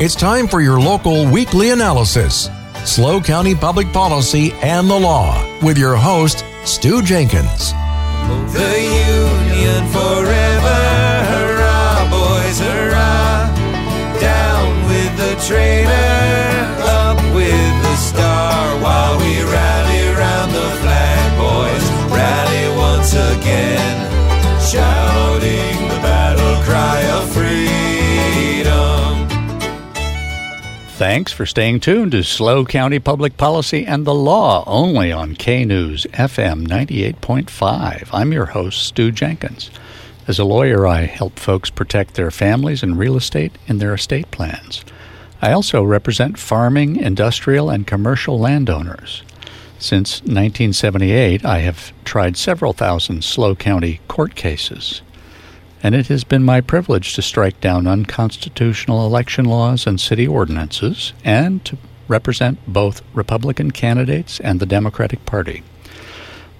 It's time for your local weekly analysis. SLO County Public Policy and the Law with your host, Stu Jenkins. The Union forever, hurrah, boys, hurrah. Down with the traitor, up with the star, while we rally round the flag, boys. Rally once again, shouting Thanks for staying tuned to SLO County Public Policy and the Law, only on K News FM 98.5. I'm your host, Stu Jenkins. As a lawyer, I help folks protect their families and real estate in their estate plans. I also represent farming, industrial, and commercial landowners. Since 1978, I have tried several thousand SLO County court cases and it has been my privilege to strike down unconstitutional election laws and city ordinances and to represent both Republican candidates and the Democratic Party.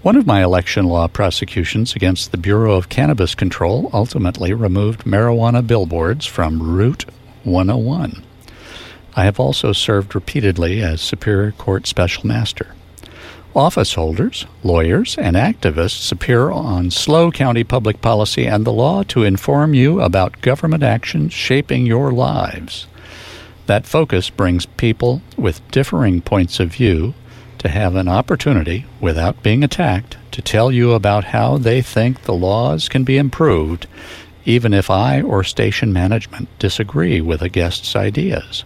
One of my election law prosecutions against the Bureau of Cannabis Control ultimately removed marijuana billboards from Route 101. I have also served repeatedly as Superior Court Special Master. Office holders, lawyers, and activists appear on SLO County Public Policy and the Law to inform you about government actions shaping your lives. That focus brings people with differing points of view to have an opportunity, without being attacked, to tell you about how they think the laws can be improved, even if I or station management disagree with a guest's ideas.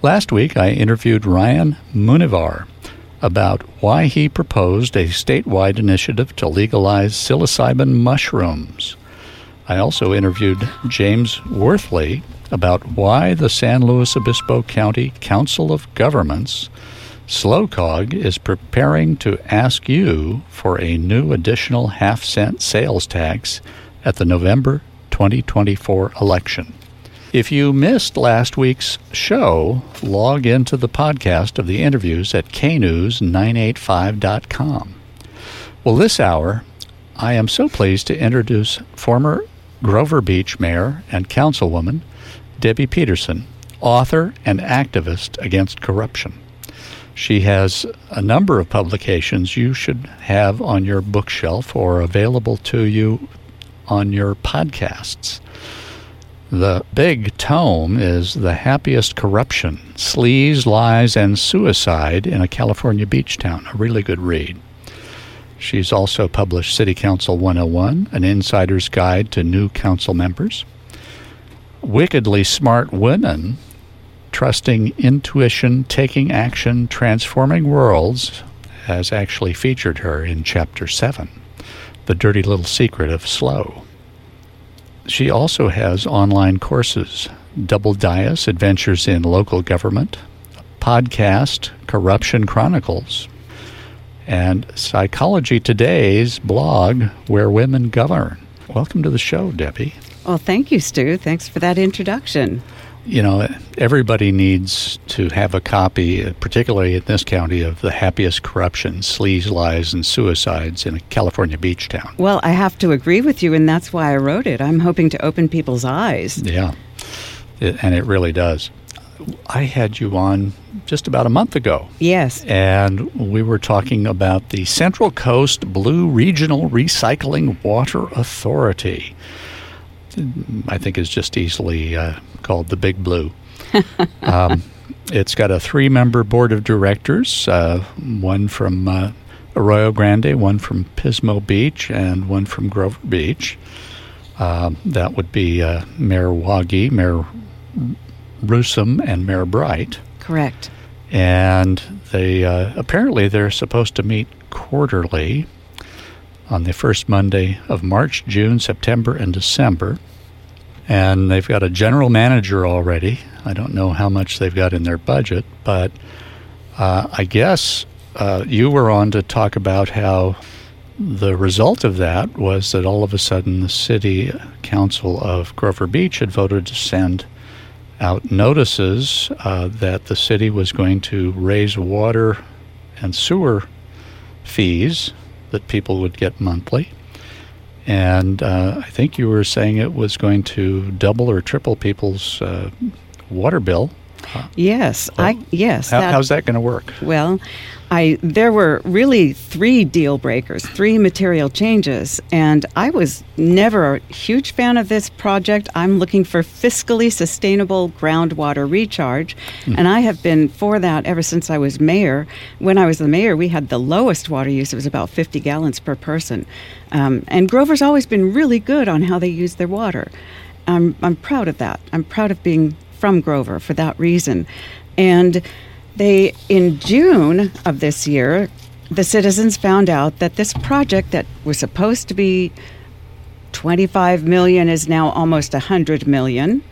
Last week I interviewed Ryan Munivar about why he proposed a statewide initiative to legalize psilocybin mushrooms. I also interviewed James Worthley about why the San Luis Obispo County Council of Governments, SLOCOG, is preparing to ask you for a new additional half cent sales tax at the November 2024 election. If you missed last week's show, log into the podcast of the interviews at knews985.com. Well, this hour, I am so pleased to introduce former Grover Beach Mayor and Councilwoman Debbie Peterson, author and activist against corruption. She has a number of publications you should have on your bookshelf or available to you on your podcasts. The big tome is The Happiest Corruption Sleaze, Lies, and Suicide in a California Beach Town. A really good read. She's also published City Council 101, an insider's guide to new council members. Wickedly Smart Women, Trusting Intuition, Taking Action, Transforming Worlds, has actually featured her in Chapter 7, The Dirty Little Secret of SLO. She also has online courses Double Dias Adventures in Local Government, podcast Corruption Chronicles, and Psychology Today's blog Where Women Govern. Welcome to the show, Debbie. Well, thank you, Stu. Thanks for that introduction you know, everybody needs to have a copy, particularly in this county, of The Happiest Corruption, Sleaze, Lies, and Suicides in a California beach town. Well, I have to agree with you, and that's why I wrote it. I'm hoping to open people's eyes. Yeah, it, and it really does. I had you on just about a month ago. Yes. And we were talking about the Central Coast Blue Regional Recycling Water Authority. I think is just easily uh, called the Big Blue. um, it's got a three member board of directors uh, one from uh, Arroyo Grande, one from Pismo Beach, and one from Grover Beach. Um, that would be uh, Mayor Waage, Mayor Russom, and Mayor Bright. Correct. And they uh, apparently they're supposed to meet quarterly on the first Monday of March, June, September, and December and they've got a general manager already. I don't know how much they've got in their budget, but uh, I guess uh, you were on to talk about how the result of that was that all of a sudden the city council of Grover Beach had voted to send out notices uh, that the city was going to raise water and sewer fees that people would get monthly and uh, I think you were saying it was going to double or triple people's uh, water bill. Yes, I yes. How, that- how's that going to work? Well, I there were really three deal breakers, three material changes, and I was never a huge fan of this project. I'm looking for fiscally sustainable groundwater recharge, and I have been for that ever since I was mayor. When I was the mayor, we had the lowest water use; it was about 50 gallons per person, um, and Grover's always been really good on how they use their water. I'm I'm proud of that. I'm proud of being from Grover for that reason, and they in June of this year, the citizens found out that this project that was supposed to be 25 million is now almost 100 million.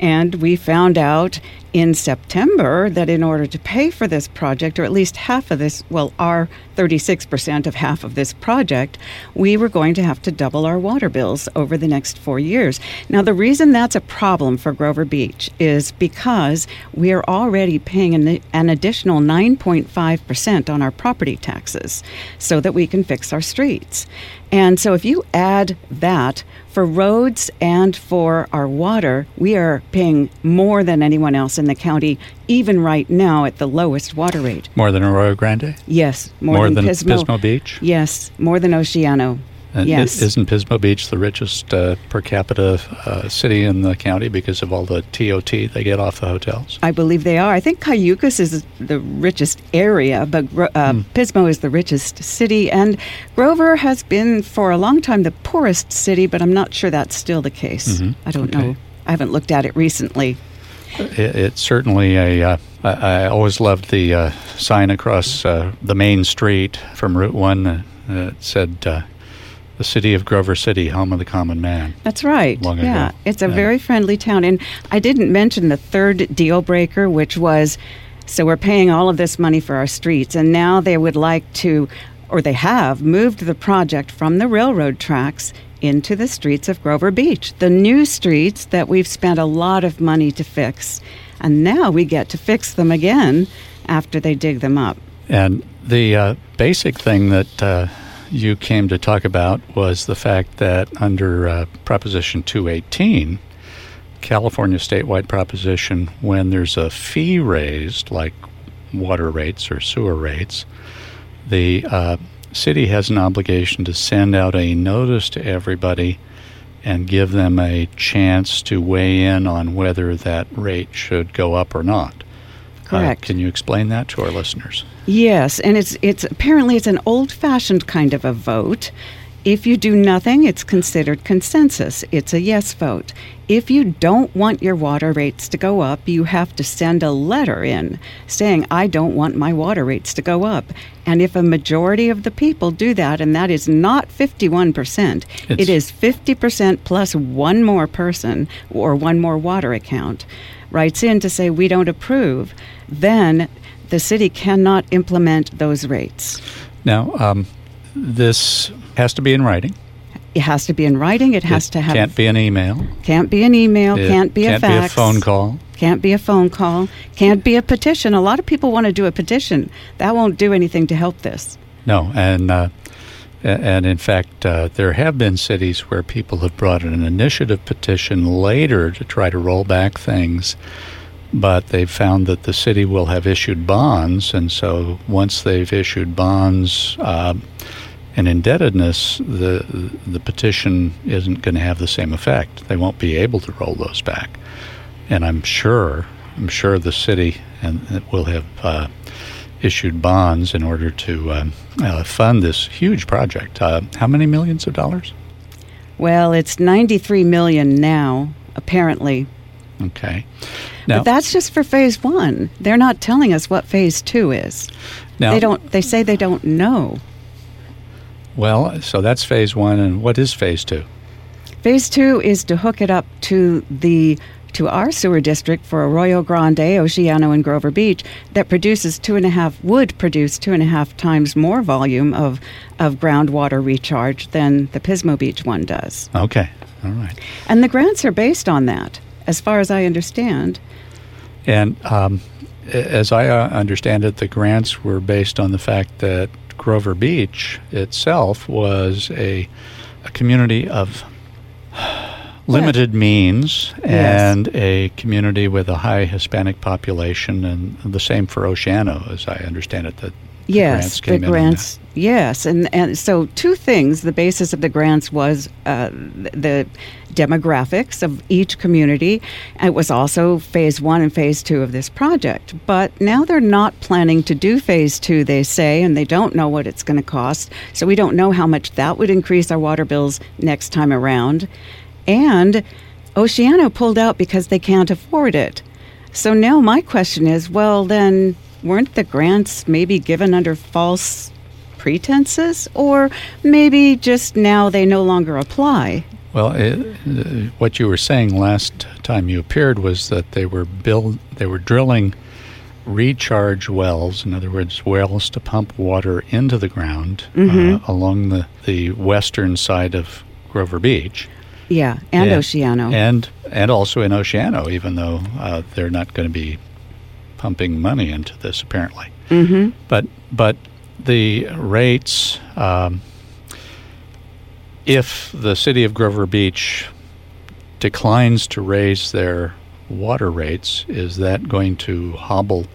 And we found out in September that in order to pay for this project, or at least half of this, well, our 36% of half of this project, we were going to have to double our water bills over the next four years. Now, the reason that's a problem for Grover Beach is because we are already paying an, an additional 9.5% on our property taxes so that we can fix our streets. And so if you add that for roads and for our water, we are paying more than anyone else in the county, even right now at the lowest water rate. More than Arroyo Grande? Yes, more, More than, than Pismo. Pismo Beach? Yes, more than Oceano. And yes. Isn't Pismo Beach the richest uh, per capita uh, city in the county because of all the TOT they get off the hotels? I believe they are. I think Cayucos is the richest area, but uh, Hmm. Pismo is the richest city. And Grover has been for a long time the poorest city, but I'm not sure that's still the case. Mhm. I don't Okay. know. I haven't looked at it recently. It, it's certainly a. Uh, I, I always loved the uh, sign across uh, the main street from Route One uh, that said, uh, "The city of Grover City, home of the common man." That's right. Long yeah, ago. it's a Yeah. very friendly town. And I didn't mention the third deal breaker, which was so we're paying all of this money for our streets, and now they would like to, or they have, moved the project from the railroad tracks into the streets of Grover Beach, the new streets that we've spent a lot of money to fix. And now we get to fix them again after they dig them up. And the uh, basic thing that uh, you came to talk about was the fact that under uh, Proposition 218, California statewide proposition, when there's a fee raised, like water rates or sewer rates, the uh, city has an obligation to send out a notice to everybody and give them a chance to weigh in on whether that rate should go up or not. Uh, Correct. can you explain that to our listeners? Yes, and it's it's apparently it's an old-fashioned kind of a vote. If you do nothing, it's considered consensus. It's a yes vote. If you don't want your water rates to go up, you have to send a letter in saying, I don't want my water rates to go up. And if a majority of the people do that, and that is not 51%, it It's- 50% plus one more person or one more water account writes in to say we don't approve, then the city cannot implement those rates. Now, um, this has to be in writing. It has to be in writing. It has It to have can't be an email. can't be an email. It can't be a can't fax. be a phone call. Can't be a phone call. Can't be a petition. A lot of people want to do a petition. That won't do anything to help this. No, and uh, and in fact, uh, there have been cities where people have brought an initiative petition later to try to roll back things, but they've found that the city will have issued bonds, and so once they've issued bonds uh, and indebtedness, the the petition isn't going to have the same effect. They won't be able to roll those back, and I'm sure I'm sure the city and will have. Uh, issued bonds in order to um, uh, fund this huge project. Uh, how many millions of dollars? Well, it's 93 million now, apparently. Okay. Now, but that's just for phase 1. They're not telling us what phase 2 is. now, they don't they say they don't know. Well, so that's phase one, and what is phase two? Phase two is to hook it up to the to our sewer district for Arroyo Grande, Oceano, and Grover Beach that produces two and a half would produce two and a half times more volume of of groundwater recharge than the Pismo Beach one does. Okay. All right. And the grants are based on that, as far as I understand. And um, as I uh, understand it, the grants were based on the fact that Grover Beach itself was a, a community of limited means Yes. and a community with a high Hispanic population, and the same for Oceano, as I understand it. That the Yes, grants the grants. Yes, and and so two things. The basis of the grants was uh, the demographics of each community. It was also phase one and phase two of this project. But now they're not planning to do phase two. They say, and they don't know what it's going to cost. So we don't know how much that would increase our water bills next time around. And Oceano pulled out because they can't afford it. So now my question is well, then, weren't the grants maybe given under false pretenses? Or maybe just now they no longer apply? Well, it, uh, what you were saying last time you appeared was that they were build they were drilling recharge wells, in other words, wells to pump water into the ground uh, along the, the western side of Grover Beach. Yeah, and Oceano. And and also in Oceano, even though uh, they're not going to be pumping money into this apparently. mm-hmm. But but the rates, um, if the city of Grover Beach declines to raise their water rates, is that going to hobble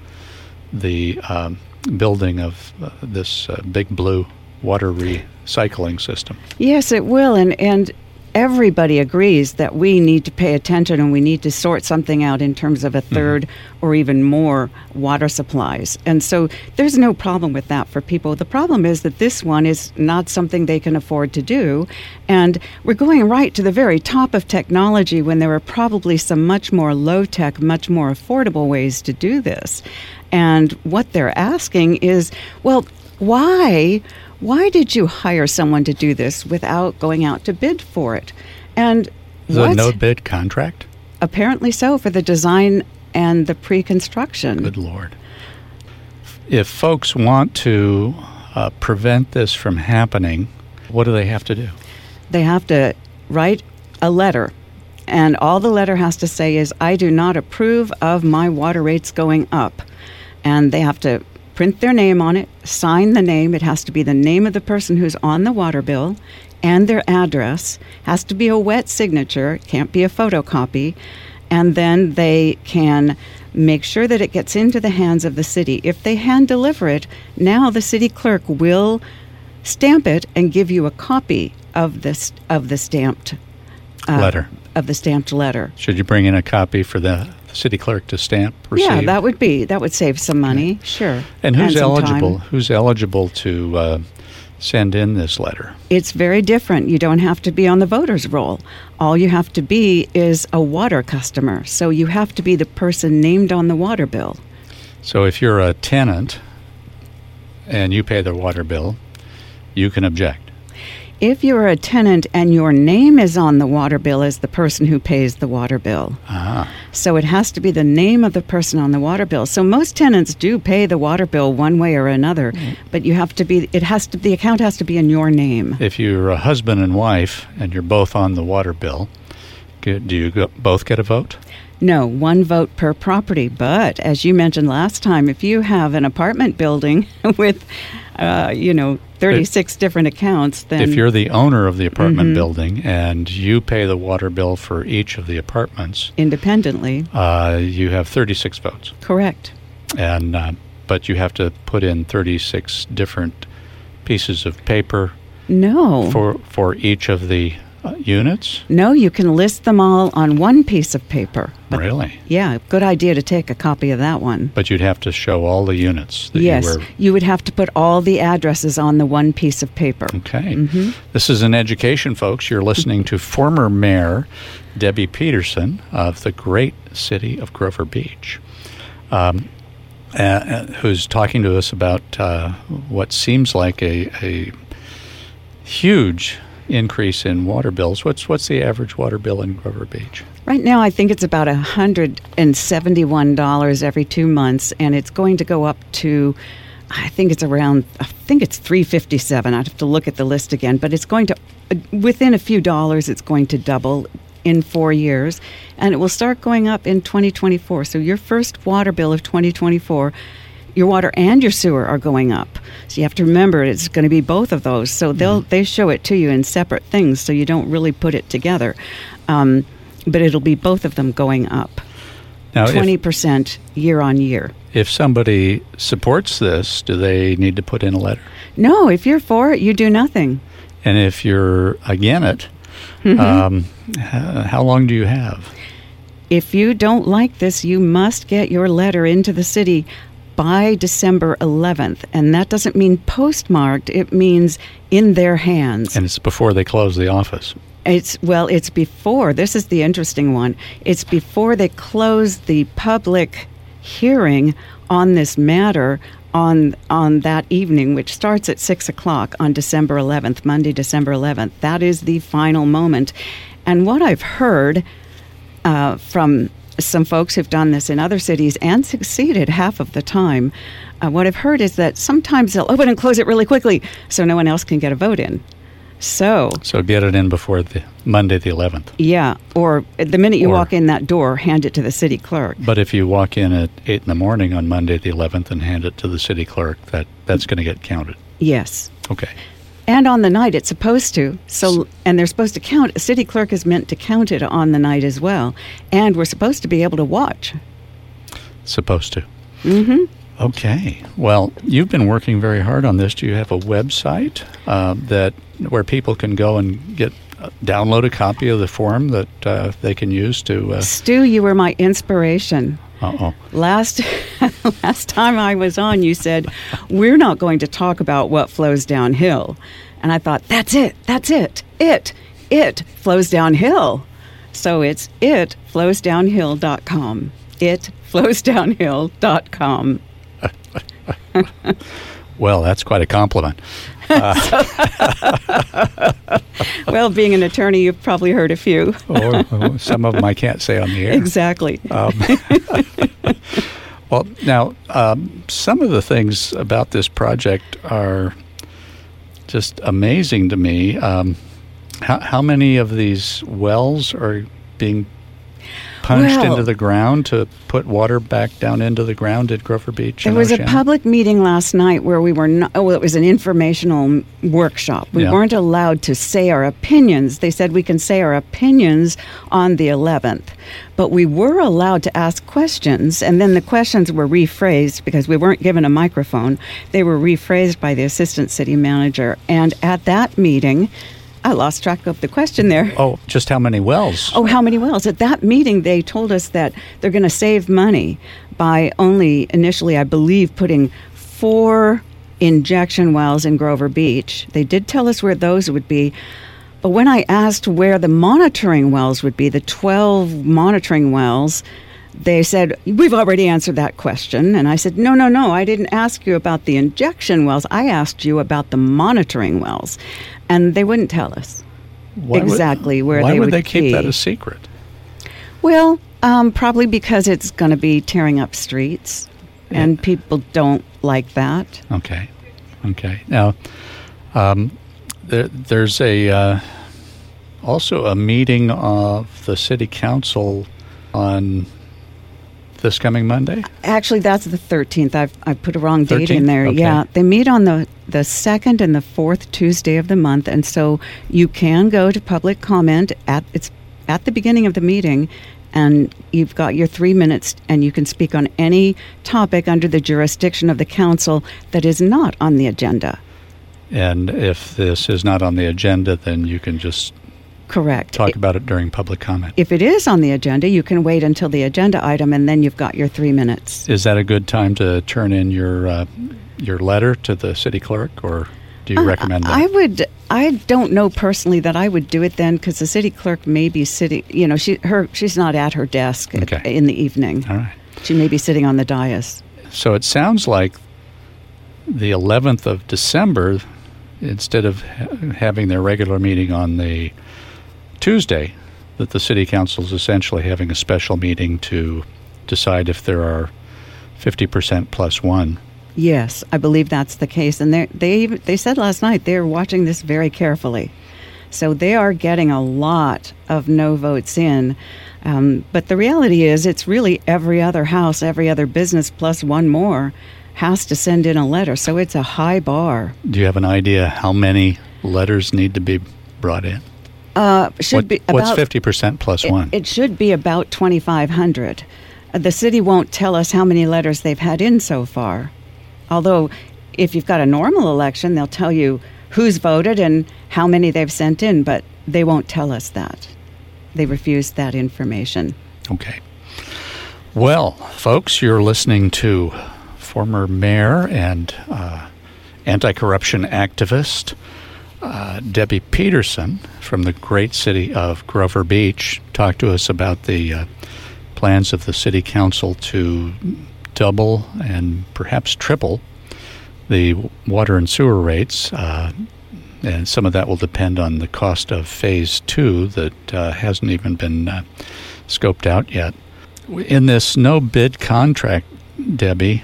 the um, building of uh, this uh, big blue water recycling system? Yes, it will. And, and everybody agrees that we need to pay attention and we need to sort something out in terms of a mm-hmm. 3rd or even more water supplies. And so there's no problem with that for people. The problem is that this one is not something they can afford to do. And we're going right to the very top of technology when there are probably some much more low tech, much more affordable ways to do this. And what they're asking is, well, why why did you hire someone to do this without going out to bid for it and The what no bid contract? apparently so for the design and the pre-construction Good Lord. If folks want to uh, prevent this from happening, what do they have to do? they have to write a letter and all the letter has to say is i do not approve of my water rates going up and they have to print their name on it sign the name it has to be the name of the person who's on the water bill and their address has to be a wet signature can't be a photocopy and then they can make sure that it gets into the hands of the city if they hand deliver it now the city clerk will stamp it and give you a copy of this of the stamped uh, Letter. of the stamped letter. Should you bring in a copy for the city clerk to stamp? Receive? Yeah, that would be that would save some money. Sure. And who's some eligible? time. Who's eligible to uh, send in this letter? It's very different. You don't have to be on the voters roll. All you have to be is a water customer. So you have to be the person named on the water bill. So if you're a tenant and you pay the water bill, you can object. If you're a tenant and your name is on the water bill as the person who pays the water bill. Ah, So it has to be the name of the person on the water bill. So most tenants do pay the water bill one way or another, but you have to be it has to the account has to be in your name. if you're a husband and wife and you're both on the water bill, do you both get a vote? No, one vote per property. But as you mentioned last time, if you have an apartment building with, uh, you know, 36 different accounts, then if you're the owner of the apartment Mhm. building and you pay the water bill for each of the apartments, independently, uh, you have 36 votes. correct. and uh, but you have to put in 36 different pieces of paper No. for for each of the uh, units. no, you can list them all on one piece of paper. But really? yeah, good idea to take a copy of that one. But you'd have to show all the units that yes, you were. you would have to put all the addresses on the one piece of paper. Okay. Mm-hmm. This is an education, folks. You're listening to former Mayor Debbie Peterson of the great city of Grover Beach, um, uh, who's talking to us about uh, what seems like a, a huge increase in water bills. What's what's the average water bill in Grover Beach? Right now, I think it's about $171 every two months, and it's going to go up to, I think it's around, I think it's 357 I'd have to look at the list again, but it's going to, within a few dollars, it's going to double in four years, and it will start going up in 2024. So your first water bill of 2024 your water and your sewer are going up. So you have to remember it's going to be both of those. So they'll they show it to you in separate things, so you don't really put it together. Um, but it'll be both of them going up, Now, twenty percent year on year. if somebody supports this, do they need to put in a letter? No, if you're for it, you do nothing. And if you're against it, Mm-hmm. um, how long do you have? If you don't like this, you must get your letter into the city by December 11th. And that doesn't mean postmarked, it means in their hands. And it's before they close the office. It's well, it's before. This is the interesting one. It's before they close the public hearing on this matter on on that evening, which starts at six o'clock on December 11th, Monday, December 11th. That is the final moment. And what I've heard uh, from some folks who've done this in other cities and succeeded half of the time. Uh, what I've heard is that sometimes they'll open and close it really quickly so no one else can get a vote in. So, So get it in before the Monday the 11th. yeah, or the minute you Or- walk in that door, hand it to the city clerk. But if you walk in at 8 in the morning on Monday the 11th and hand it to the city clerk, that, that's going to get counted. Yes. Okay. And on the night, it's supposed to. So, and they're supposed to count. A city clerk is meant to count it on the night as well. And we're supposed to be able to watch. Supposed to. Mm-hmm. Okay. Well, you've been working very hard on this. Do you have a website uh, that where people can go and get uh, download a copy of the form that uh, they can use to? Uh Stu, you were my inspiration. Oh. Last last time I was on, you said we're not going to talk about what flows downhill, and I thought that's it, that's it, it, it flows downhill. So it's it flowsdownhill.com. It flowsdownhill.com. Well, that's quite a compliment. Well, being an attorney, you've probably heard a few. or, or some of them I can't say on the air. Exactly. Um, well, now um, some of the things about this project are just amazing to me. Um, how, how many of these wells are being punched Well- into the ground to put water back down into the ground at Grover Beach? There was a public meeting last night where we were not, oh, it was an informational workshop. We Yeah. weren't allowed to say our opinions. They said we can say our opinions on the 11th. But we were allowed to ask questions, and then the questions were rephrased because we weren't given a microphone. They were rephrased by the assistant city manager. And at that meeting, I lost track of the question there. Oh, just how many wells? Oh, how many wells? At that meeting, they told us that they're going to save money by only initially, I believe, putting four injection wells in Grover Beach. They did tell us where those would be. But when I asked where the monitoring wells would be, the 12 monitoring wells, they said, We've already answered that question. And I said, No, no, no. I didn't ask you about the injection wells. I asked you about the monitoring wells. And they wouldn't tell us. Why would- exactly where they would Why would they keep that be. a secret? Well, um, probably because it's going to be tearing up streets, and people don't like that. Okay, okay. Now, um, there, there's a uh, also a meeting of the city council on this coming Monday. Actually, that's the 13th. I've, I've put a wrong date 13th? in there. Okay. Yeah, they meet on the, the second and the fourth Tuesday of the month, and so you can go to public comment at it's at the beginning of the meeting, and you've got your three minutes, and you can speak on any topic under the jurisdiction of the council that is not on the agenda. And if this is not on the agenda, then you can just Correct. talk about it during public comment. If it is on the agenda, you can wait until the agenda item, and then you've got your three minutes. Is that a good time to turn in your uh, your letter to the city clerk, or do you Uh, recommend that? I would. I don't know personally that I would do it then because the city clerk may be sitting. You know, she her she's not at her desk at- in the evening. All right. She may be sitting on the dais. So it sounds like the 11th of December, instead of ha- having their regular meeting on the Tuesday, that the city council is essentially having a special meeting to decide if there are 50% plus one. Yes, I believe that's the case, and they they they said last night they're watching this very carefully. So they are getting a lot of no votes in. Um, but the reality is, it's really every other house, every other business plus one more. has to send in a letter. So it's a high bar. Do you have an idea how many letters need to be brought in? Uh, should What- be what's about, 50% plus it, one? It should be about 2,500. Uh, The city won't tell us how many letters they've had in so far. Although, if you've got a normal election, they'll tell you who's voted and how many they've sent in, but they won't tell us that. They refuse that information. Okay. Well, folks, you're listening to former mayor and uh, anti corruption activist uh, Debbie Peterson from the great city of Grover Beach talked to us about the uh, plans of the city council to double and perhaps triple the water and sewer rates. Uh, and some of that will depend on the cost of phase two that uh, hasn't even been uh, scoped out yet. In this no bid contract, Debbie,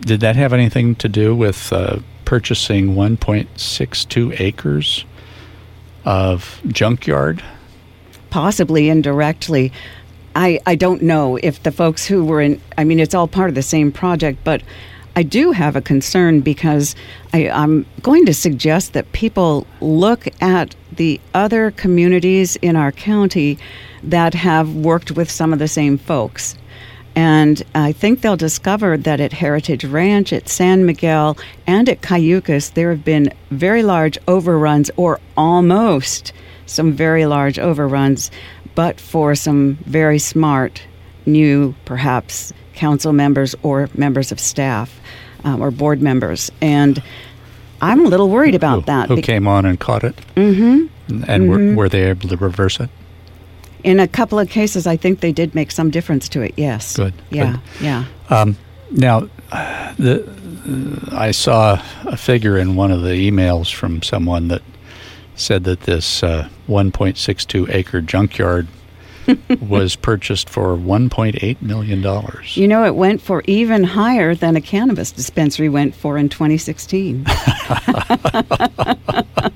did that have anything to do with uh, purchasing 1.62 acres of junkyard? possibly indirectly. I, I don't know if the folks who were in, I mean, it's all part of the same project, but I do have a concern because I, I'm going to suggest that people look at the other communities in our county that have worked with some of the same folks. And I think they'll discover that at Heritage Ranch, at San Miguel, and at Cayucos, there have been very large overruns, or almost some very large overruns, but for some very smart new, perhaps, council members or members of staff um, or board members. And I'm a little worried about who, that. Who came on and caught it? Mm-hmm. And Were, were they able to reverse it? In a couple of cases, I think they did make some difference to it, yes. Good, Yeah, good. yeah. Um, now, the, I saw a figure in one of the emails from someone that said that this uh, 1.62 acre junkyard was purchased for 1.8 million dollars. You know, it went for even higher than a cannabis dispensary went for in 2016.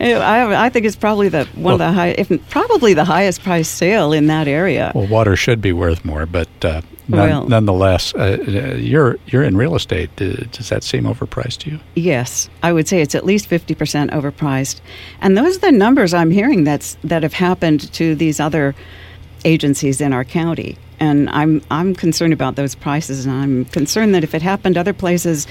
I, I think it's probably the one of the high, if probably the highest price sale in that area. Well, water should be worth more, but uh, none, Well- nonetheless, uh, uh, you're you're in real estate. Uh, does that seem overpriced to you? Yes, I would say it's at least 50% overpriced. And those are the numbers I'm hearing that's that have happened to these other agencies in our county. And I'm I'm concerned about those prices and I'm concerned that if it happened other places,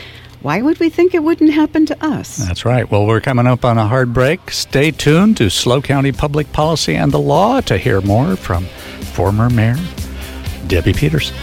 why would we think it wouldn't happen to us? That's right. Well, we're coming up on a hard break. Stay tuned to SLO County Public Policy and the Law to hear more from former Mayor Debbie Peterson.